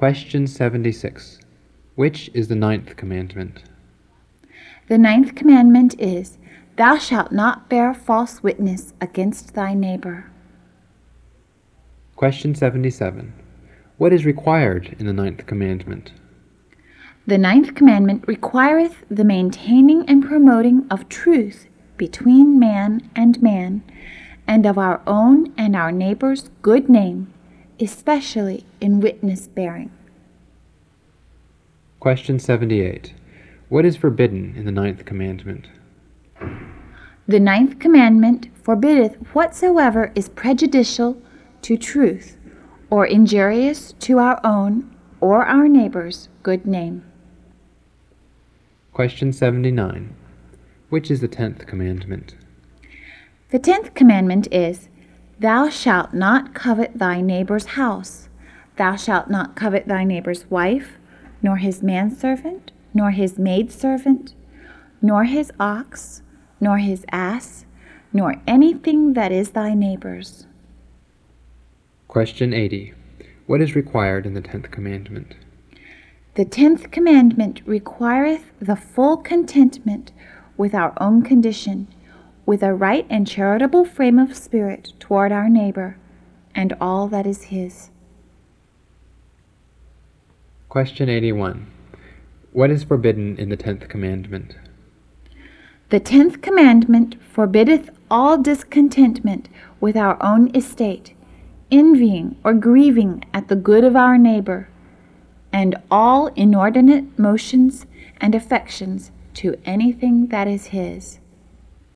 Question 76. Which is the ninth commandment? The ninth commandment is, Thou shalt not bear false witness against thy neighbor. Question 77. What is required in the ninth commandment? The ninth commandment requireth the maintaining and promoting of truth between man and man, and of our own and our neighbor's good name, especially in witness bearing. Question 78. What is forbidden in the ninth commandment? The ninth commandment forbiddeth whatsoever is prejudicial to truth, or injurious to our own or our neighbor's good name. Question 79. Which is the tenth commandment? The tenth commandment is, Thou shalt not covet thy neighbor's house. Thou shalt not covet thy neighbor's wife, nor his manservant, nor his maidservant, nor his ox, nor his ass, nor anything that is thy neighbor's. Question 80. What is required in the tenth commandment? The tenth commandment requireth the full contentment with our own condition, with a right and charitable frame of spirit toward our neighbor and all that is his. Question 81. What is forbidden in the tenth commandment? The tenth commandment forbiddeth all discontentment with our own estate, envying or grieving at the good of our neighbor, and all inordinate motions and affections to anything that is his.